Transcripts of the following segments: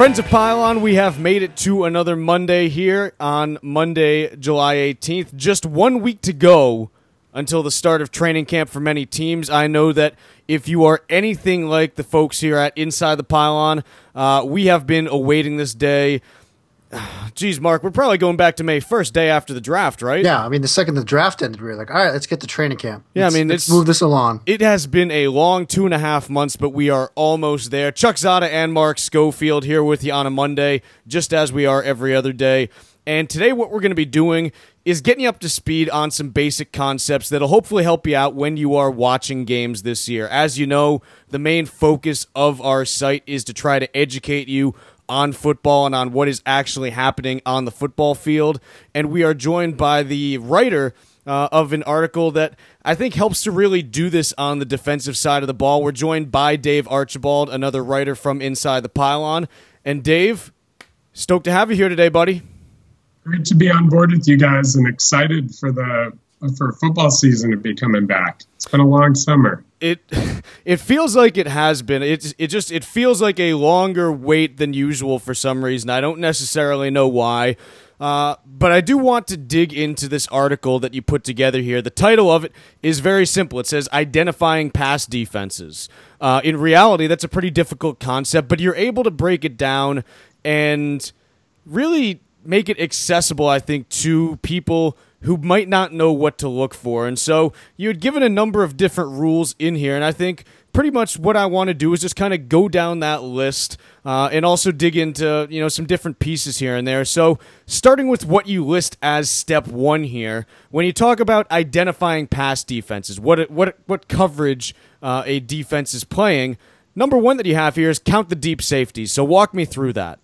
Friends of Pylon, we have made it to another Monday here on Monday, July 18th. Just one week to go until the start of training camp for many teams. I know that if you are anything like the folks here at Inside the Pylon, uh, we have been awaiting this day Geez, Mark, we're probably going back to May first, day after the draft, right? Yeah, I mean, the second the draft ended, we were like, all right, let's get to training camp. Yeah, let's, I mean, let's move this along. It has been a long two and a half months, but we are almost there. Chuck Zodda and Mark Schofield here with you on a Monday, just as we are every other day. And today, what we're going to be doing is getting you up to speed on some basic concepts that'll hopefully help you out when you are watching games this year. As you know, the main focus of our site is to try to educate you on football and on what is actually happening on the football field. And we are joined by the writer uh, of an article that I think helps to really do this on the defensive side of the ball. We're joined by Dave Archibald, another writer from Inside the Pylon. And Dave, stoked to have you here today, buddy. Great to be on board with you guys and excited for the for football season to be coming back. It's been a long summer it it feels like it has been. It it just it feels like a longer wait than usual for some reason. I don't necessarily know why. Uh, but I do want to dig into this article that you put together here. The title of it is very simple. It says identifying pass defenses. Uh, in reality, that's a pretty difficult concept, but you're able to break it down and really make it accessible, I think, to people who might not know what to look for. And so you had given a number of different rules in here, and I think pretty much what I want to do is just kind of go down that list uh, and also dig into you know some different pieces here and there. So starting with what you list as step one here, when you talk about identifying pass defenses, what what what coverage uh, a defense is playing. Number one that you have here is count the deep safeties. So walk me through that.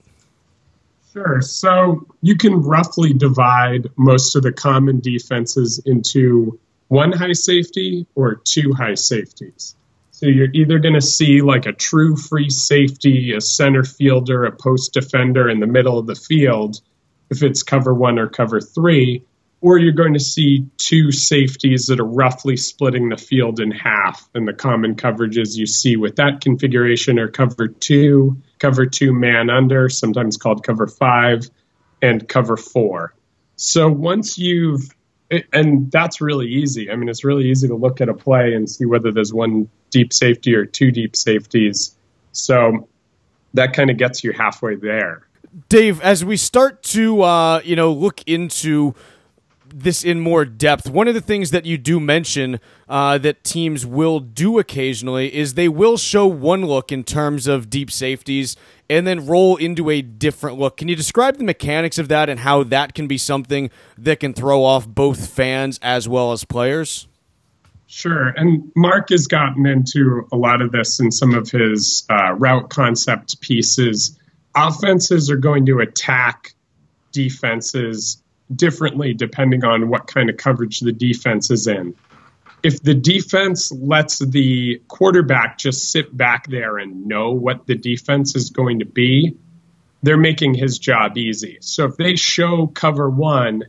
Sure. So you can roughly divide most of the common defenses into one high safety or two high safeties. So you're either going to see like a true free safety, a center fielder, a post defender in the middle of the field, if it's cover one or cover three, or you're going to see two safeties that are roughly splitting the field in half. And the common coverages you see with that configuration are cover two cover two man under, sometimes called cover five, and cover four. So once you've, and that's really easy. I mean, it's really easy to look at a play and see whether there's one deep safety or two deep safeties. So that kind of gets you halfway there. Dave, as we start to, uh, you know, look into this in more depth, one of the things that you do mention uh, that teams will do occasionally is they will show one look in terms of deep safeties and then roll into a different look. Can you describe the mechanics of that and how that can be something that can throw off both fans as well as players? Sure. And Mark has gotten into a lot of this in some of his uh, route concept pieces. Offenses are going to attack defenses differently depending on what kind of coverage the defense is in. If the defense lets the quarterback just sit back there and know what the defense is going to be, they're making his job easy. So if they show cover one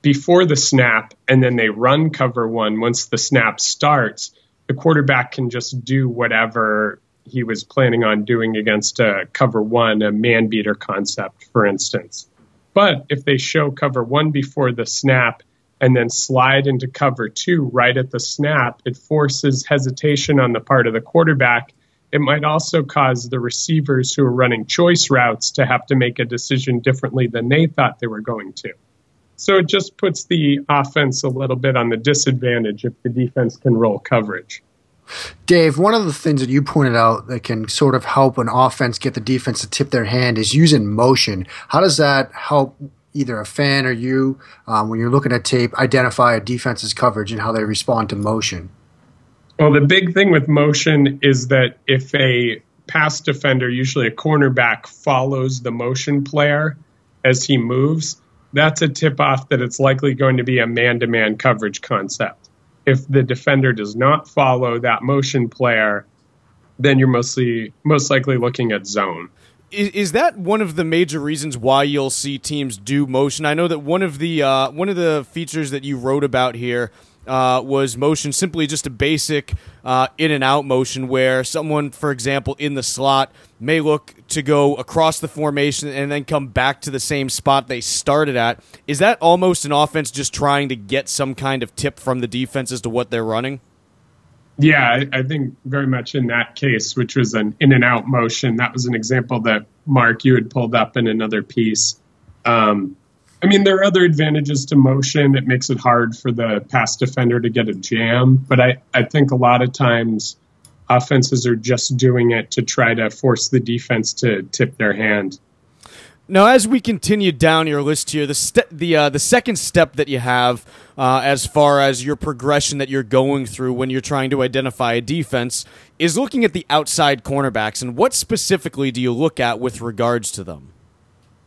before the snap and then they run cover one once the snap starts, the quarterback can just do whatever he was planning on doing against a cover one, a man beater concept, for instance. But if they show cover one before the snap and then slide into cover two right at the snap, it forces hesitation on the part of the quarterback. It might also cause the receivers who are running choice routes to have to make a decision differently than they thought they were going to. So it just puts the offense a little bit on the disadvantage if the defense can roll coverage. Dave, one of the things that you pointed out that can sort of help an offense get the defense to tip their hand is using motion. How does that help either a fan or you um, when you're looking at tape identify a defense's coverage and how they respond to motion? Well, the big thing with motion is that if a pass defender, usually a cornerback, follows the motion player as he moves, that's a tip off that it's likely going to be a man to man coverage concept if the defender does not follow that motion player, then you're mostly most likely looking at zone. Is, is that one of the major reasons why you'll see teams do motion? I know that one of the uh, one of the features that you wrote about here uh, was motion simply just a basic uh, in and out motion where someone, for example, in the slot may look to go across the formation and then come back to the same spot they started at. Is that almost an offense just trying to get some kind of tip from the defense as to what they're running? Yeah, I, think very much in that case, which was an in and out motion. That was an example that Mark you had pulled up in another piece. Um, I mean, there are other advantages to motion. It makes it hard for the pass defender to get a jam, but I, I think a lot of times offenses are just doing it to try to force the defense to tip their hand. Now, as we continue down your list here, the ste- the uh, the second step that you have uh, as far as your progression that you're going through when you're trying to identify a defense is looking at the outside cornerbacks and what specifically do you look at with regards to them?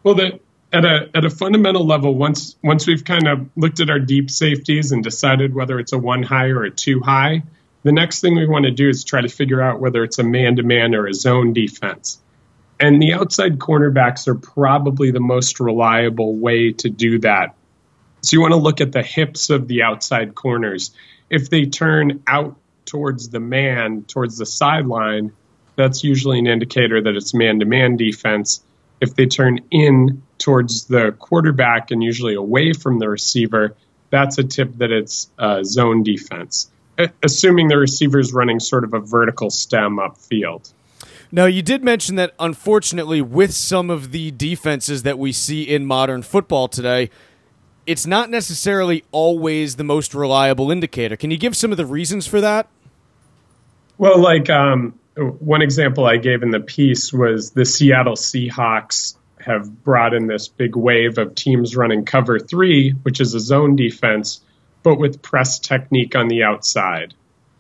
Well, the at a at a fundamental level, once once we've kind of looked at our deep safeties and decided whether it's a one high or a two high, the next thing we want to do is try to figure out whether it's a man to man or a zone defense. And the outside cornerbacks are probably the most reliable way to do that. So you want to look at the hips of the outside corners. If they turn out towards the man, towards the sideline, that's usually an indicator that it's man to man defense. If they turn in towards the quarterback and usually away from the receiver, that's a tip that it's uh, zone defense, assuming the receiver is running sort of a vertical stem upfield. Now, you did mention that unfortunately, with some of the defenses that we see in modern football today, it's not necessarily always the most reliable indicator. Can you give some of the reasons for that? Well, like um, one example I gave in the piece was the Seattle Seahawks have brought in this big wave of teams running cover three, which is a zone defense, but with press technique on the outside.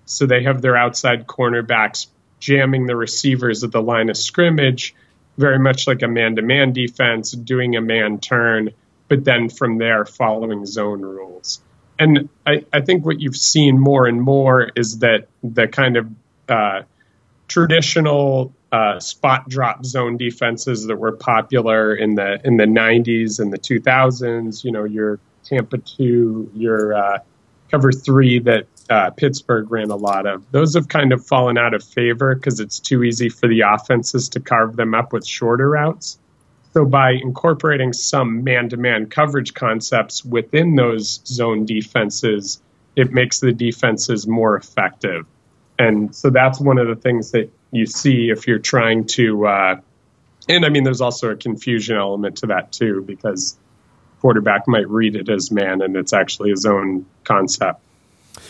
So they have their outside cornerbacks jamming the receivers at the line of scrimmage, very much like a man to man defense, doing a man turn, but then from there following zone rules. And I, I think what you've seen more and more is that the kind of uh, traditional uh, spot drop zone defenses that were popular in the in the 90s and the 2000s. You know, your Tampa two, your uh, cover three that uh, Pittsburgh ran a lot of. Those have kind of fallen out of favor because it's too easy for the offenses to carve them up with shorter routes. So by incorporating some man-to-man coverage concepts within those zone defenses, it makes the defenses more effective. And so that's one of the things that you see if you're trying to. Uh, and I mean, there's also a confusion element to that too, because quarterback might read it as man, and it's actually his own concept.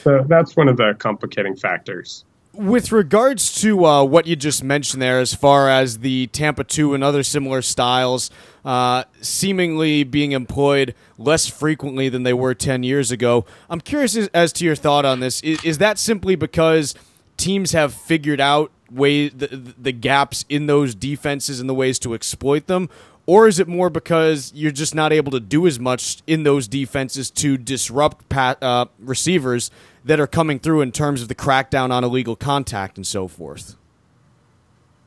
So that's one of the complicating factors. With regards to uh, what you just mentioned there, as far as the Tampa 2 and other similar styles uh, seemingly being employed less frequently than they were 10 years ago, I'm curious as, as to your thought on this. Is, is that simply because teams have figured out way the, the gaps in those defenses and the ways to exploit them? Or is it more because you're just not able to do as much in those defenses to disrupt pat, uh, receivers that are coming through in terms of the crackdown on illegal contact and so forth?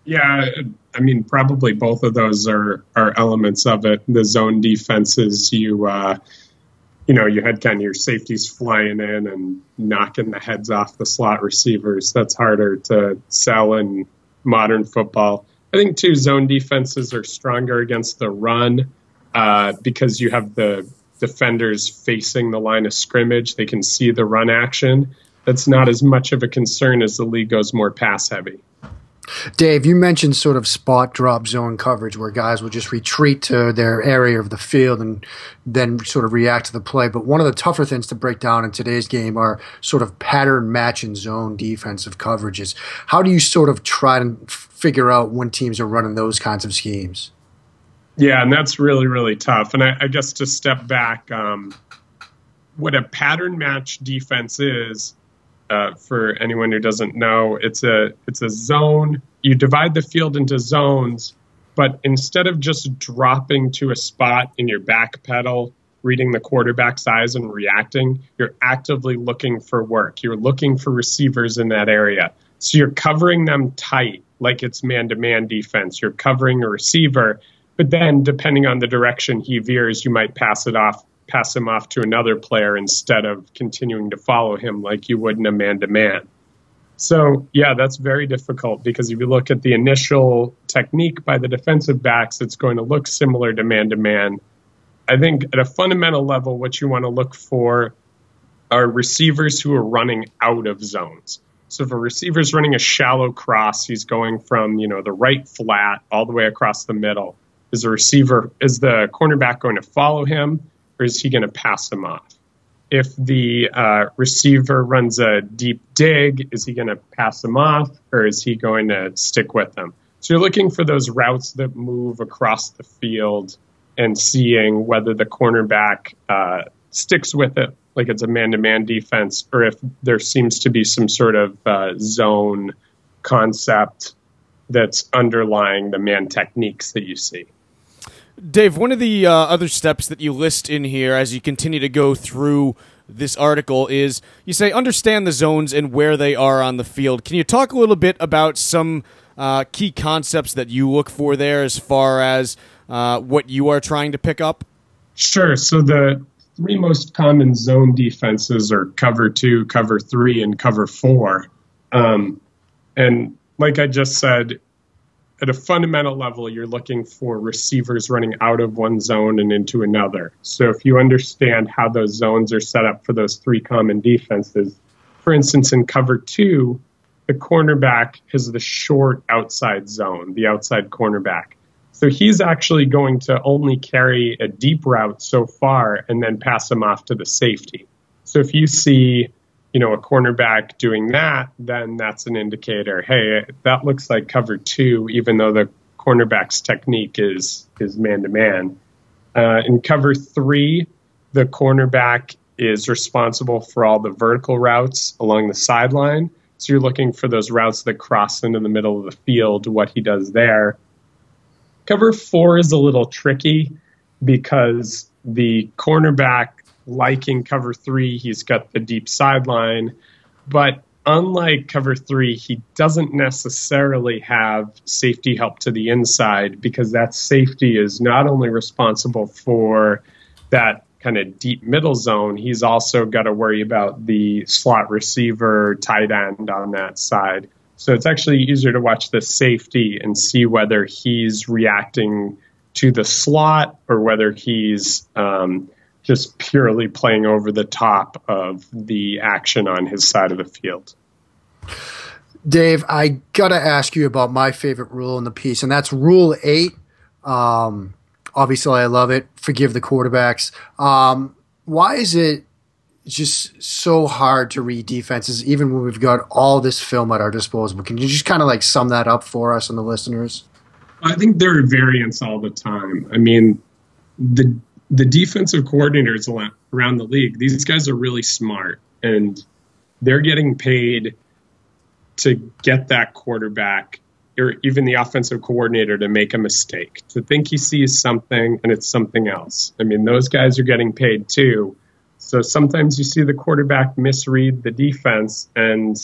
Yeah i mean probably both of those are are elements of it. The zone defenses you uh, you know, you had kind of your safeties flying in and knocking the heads off the slot receivers. That's harder to sell in modern football. I think two zone defenses are stronger against the run uh, because you have the defenders facing the line of scrimmage. They can see the run action. That's not as much of a concern as the league goes more pass heavy. Dave, you mentioned sort of spot drop zone coverage where guys will just retreat to their area of the field and then sort of react to the play. But one of the tougher things to break down in today's game are sort of pattern match and zone defensive coverages. How do you sort of try to figure out when teams are running those kinds of schemes? Yeah, and that's really, really tough. And I, I guess to step back, um, what a pattern match defense is uh, for anyone who doesn't know, it's a it's a zone. You divide the field into zones, but instead of just dropping to a spot in your back pedal, reading the quarterback's eyes and reacting, you're actively looking for work. You're looking for receivers in that area. So you're covering them tight, like it's man to man defense. You're covering a receiver, but then depending on the direction he veers, you might pass it off pass him off to another player instead of continuing to follow him like you would in a man to man. So, yeah, that's very difficult because if you look at the initial technique by the defensive backs, it's going to look similar to man to man. I think at a fundamental level, what you want to look for are receivers who are running out of zones. So if a receiver is running a shallow cross, he's going from, you know, the right flat all the way across the middle. Is the receiver, is the cornerback going to follow him or is he going to pass him off? If the uh, receiver runs a deep dig, is he going to pass him off or is he going to stick with them? So you're looking for those routes that move across the field and seeing whether the cornerback uh, sticks with it like it's a man-to-man defense, or if there seems to be some sort of uh, zone concept that's underlying the man techniques that you see. Dave, one of the uh, other steps that you list in here as you continue to go through this article is you say understand the zones and where they are on the field. Can you talk a little bit about some uh, key concepts that you look for there as far as uh, what you are trying to pick up? Sure. So the three most common zone defenses are cover two, cover three, and cover four. Um, and like I just said, at a fundamental level, you're looking for receivers running out of one zone and into another. So if you understand how those zones are set up for those three common defenses, for instance, in cover two, the cornerback has the short outside zone, the outside cornerback. So he's actually going to only carry a deep route so far and then pass him off to the safety. So if you see, you know, a cornerback doing that, then that's an indicator. Hey, that looks like cover two, even though the cornerback's technique is is man to man. In cover three, the cornerback is responsible for all the vertical routes along the sideline. So you're looking for those routes that cross into the middle of the field, what he does there. Cover four is a little tricky because the cornerback, like in cover three, he's got the deep sideline. But unlike cover three, he doesn't necessarily have safety help to the inside because that safety is not only responsible for that kind of deep middle zone, he's also got to worry about the slot receiver, tight end on that side. So it's actually easier to watch the safety and see whether he's reacting to the slot or whether he's um, just purely playing over the top of the action on his side of the field. Dave, I got to ask you about my favorite rule in the piece, and that's Rule 8. Um, obviously, I love it. Forgive the quarterbacks. Um, why is it just so hard to read defenses, even when we've got all this film at our disposal. Can you just kind of like sum that up for us and the listeners? I think there are variants all the time. I mean, the the defensive coordinators around the league, these guys are really smart, and they're getting paid to get that quarterback or even the offensive coordinator to make a mistake, to think he sees something and it's something else. I mean, those guys are getting paid too so sometimes you see the quarterback misread the defense, and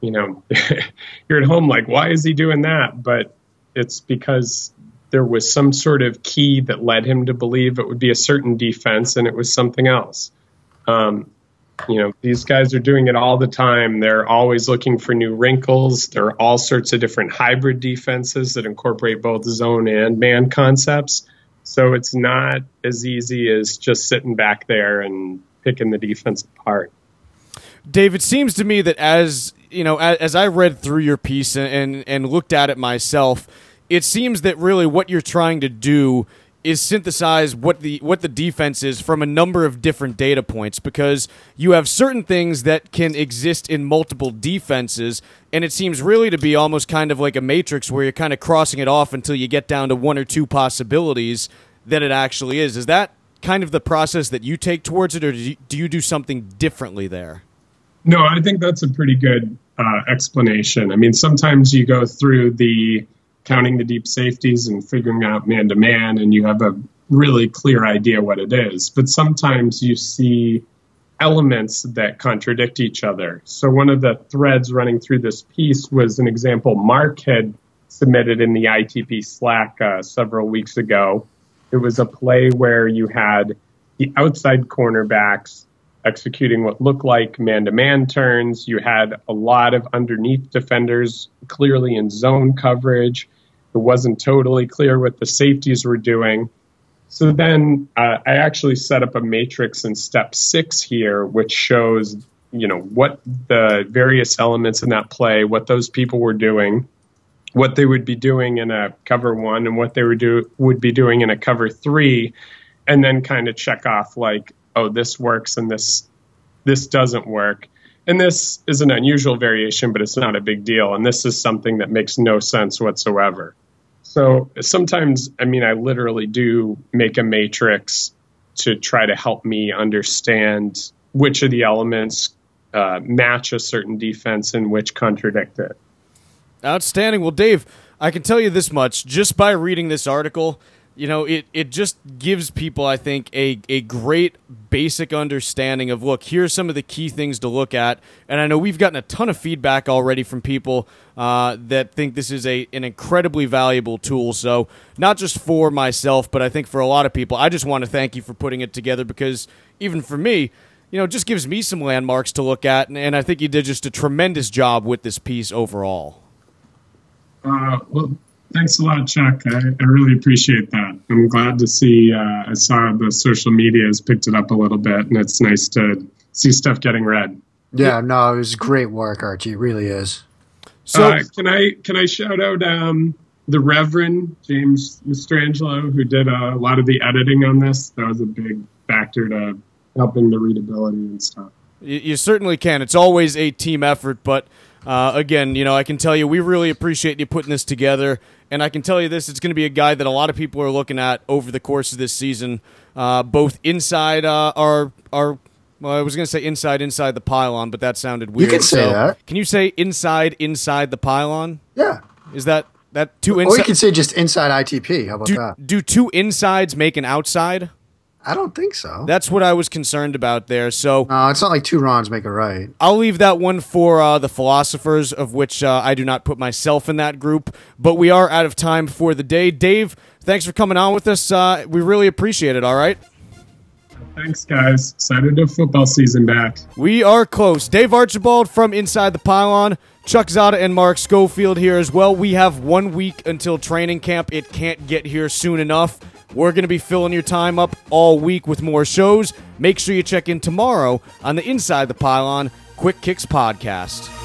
you know you're at home like, why is he doing that? But it's because there was some sort of key that led him to believe it would be a certain defense, and it was something else. Um, you know, these guys are doing it all the time. They're always looking for new wrinkles. There are all sorts of different hybrid defenses that incorporate both zone and man concepts. So it's not as easy as just sitting back there and picking the defense apart. Dave, it seems to me that as you know, as, as I read through your piece and, and, and looked at it myself, it seems that really what you're trying to do is synthesize what the what the defense is from a number of different data points because you have certain things that can exist in multiple defenses and it seems really to be almost kind of like a matrix where you're kind of crossing it off until you get down to one or two possibilities that it actually is. Is that kind of the process that you take towards it or do you do, you do something differently there? No i think that's a pretty good uh, explanation. I mean sometimes you go through the counting the deep safeties and figuring out man to man, and you have a really clear idea what it is. But sometimes you see elements that contradict each other. So, one of the threads running through this piece was an example Mark had submitted in the ITP Slack uh, several weeks ago. It was a play where you had the outside cornerbacks executing what looked like man to man turns. You had a lot of underneath defenders clearly in zone coverage. It wasn't totally clear what the safeties were doing. So then uh, I actually set up a matrix in step six here, which shows you know what the various elements in that play, what those people were doing, what they would be doing in a cover one, and what they would do would be doing in a cover three, and then kind of check off like, oh, this works and this this doesn't work. And this is an unusual variation, but it's not a big deal. And this is something that makes no sense whatsoever. So sometimes, I mean, I literally do make a matrix to try to help me understand which of the elements uh, match a certain defense and which contradict it. Outstanding. Well, Dave, I can tell you this much just by reading this article. You know, it, it just gives people, I think, a, a great basic understanding of look, here's some of the key things to look at. And I know we've gotten a ton of feedback already from people uh, that think this is a an incredibly valuable tool. So, not just for myself, but I think for a lot of people, I just want to thank you for putting it together because even for me, you know, it just gives me some landmarks to look at. And, and I think you did just a tremendous job with this piece overall. Uh, well, thanks a lot, Chuck. I, I, really appreciate that. I'm glad to see. Uh, I saw the social media has picked it up a little bit, and it's nice to see stuff getting read. Yeah, no, it was great work, Archie. It really is. So, uh, can I can I shout out um, the Reverend James Mastrangelo, who did a lot of the editing on this? That was a big factor to helping the readability and stuff. You, you certainly can. It's always a team effort, but uh, again, you know, I can tell you we really appreciate you putting this together, and I can tell you this: it's going to be a guy that a lot of people are looking at over the course of this season, uh, both inside uh, our our. Well, I was going to say inside inside the pylon, but that sounded weird. You can say so, that. Can you say inside inside the pylon? Yeah. Is that that two inside? Or you can say just inside ITP. How about do, that? Do two insides make an outside? I don't think so. That's what I was concerned about there. So no, it's not like two wrongs make a right. I'll leave that one for uh, the philosophers, of which uh, I do not put myself in that group. But we are out of time for the day. Dave, thanks for coming on with us. Uh, we really appreciate it. All right. Thanks, guys. Excited to football season back. We are close. Dave Archibald from Inside the Pylon. Chuck Zodda and Mark Schofield here as well. We have one week until training camp. It can't get here soon enough. We're going to be filling your time up all week with more shows. Make sure you check in tomorrow on the Inside the Pylon Quick Kicks podcast.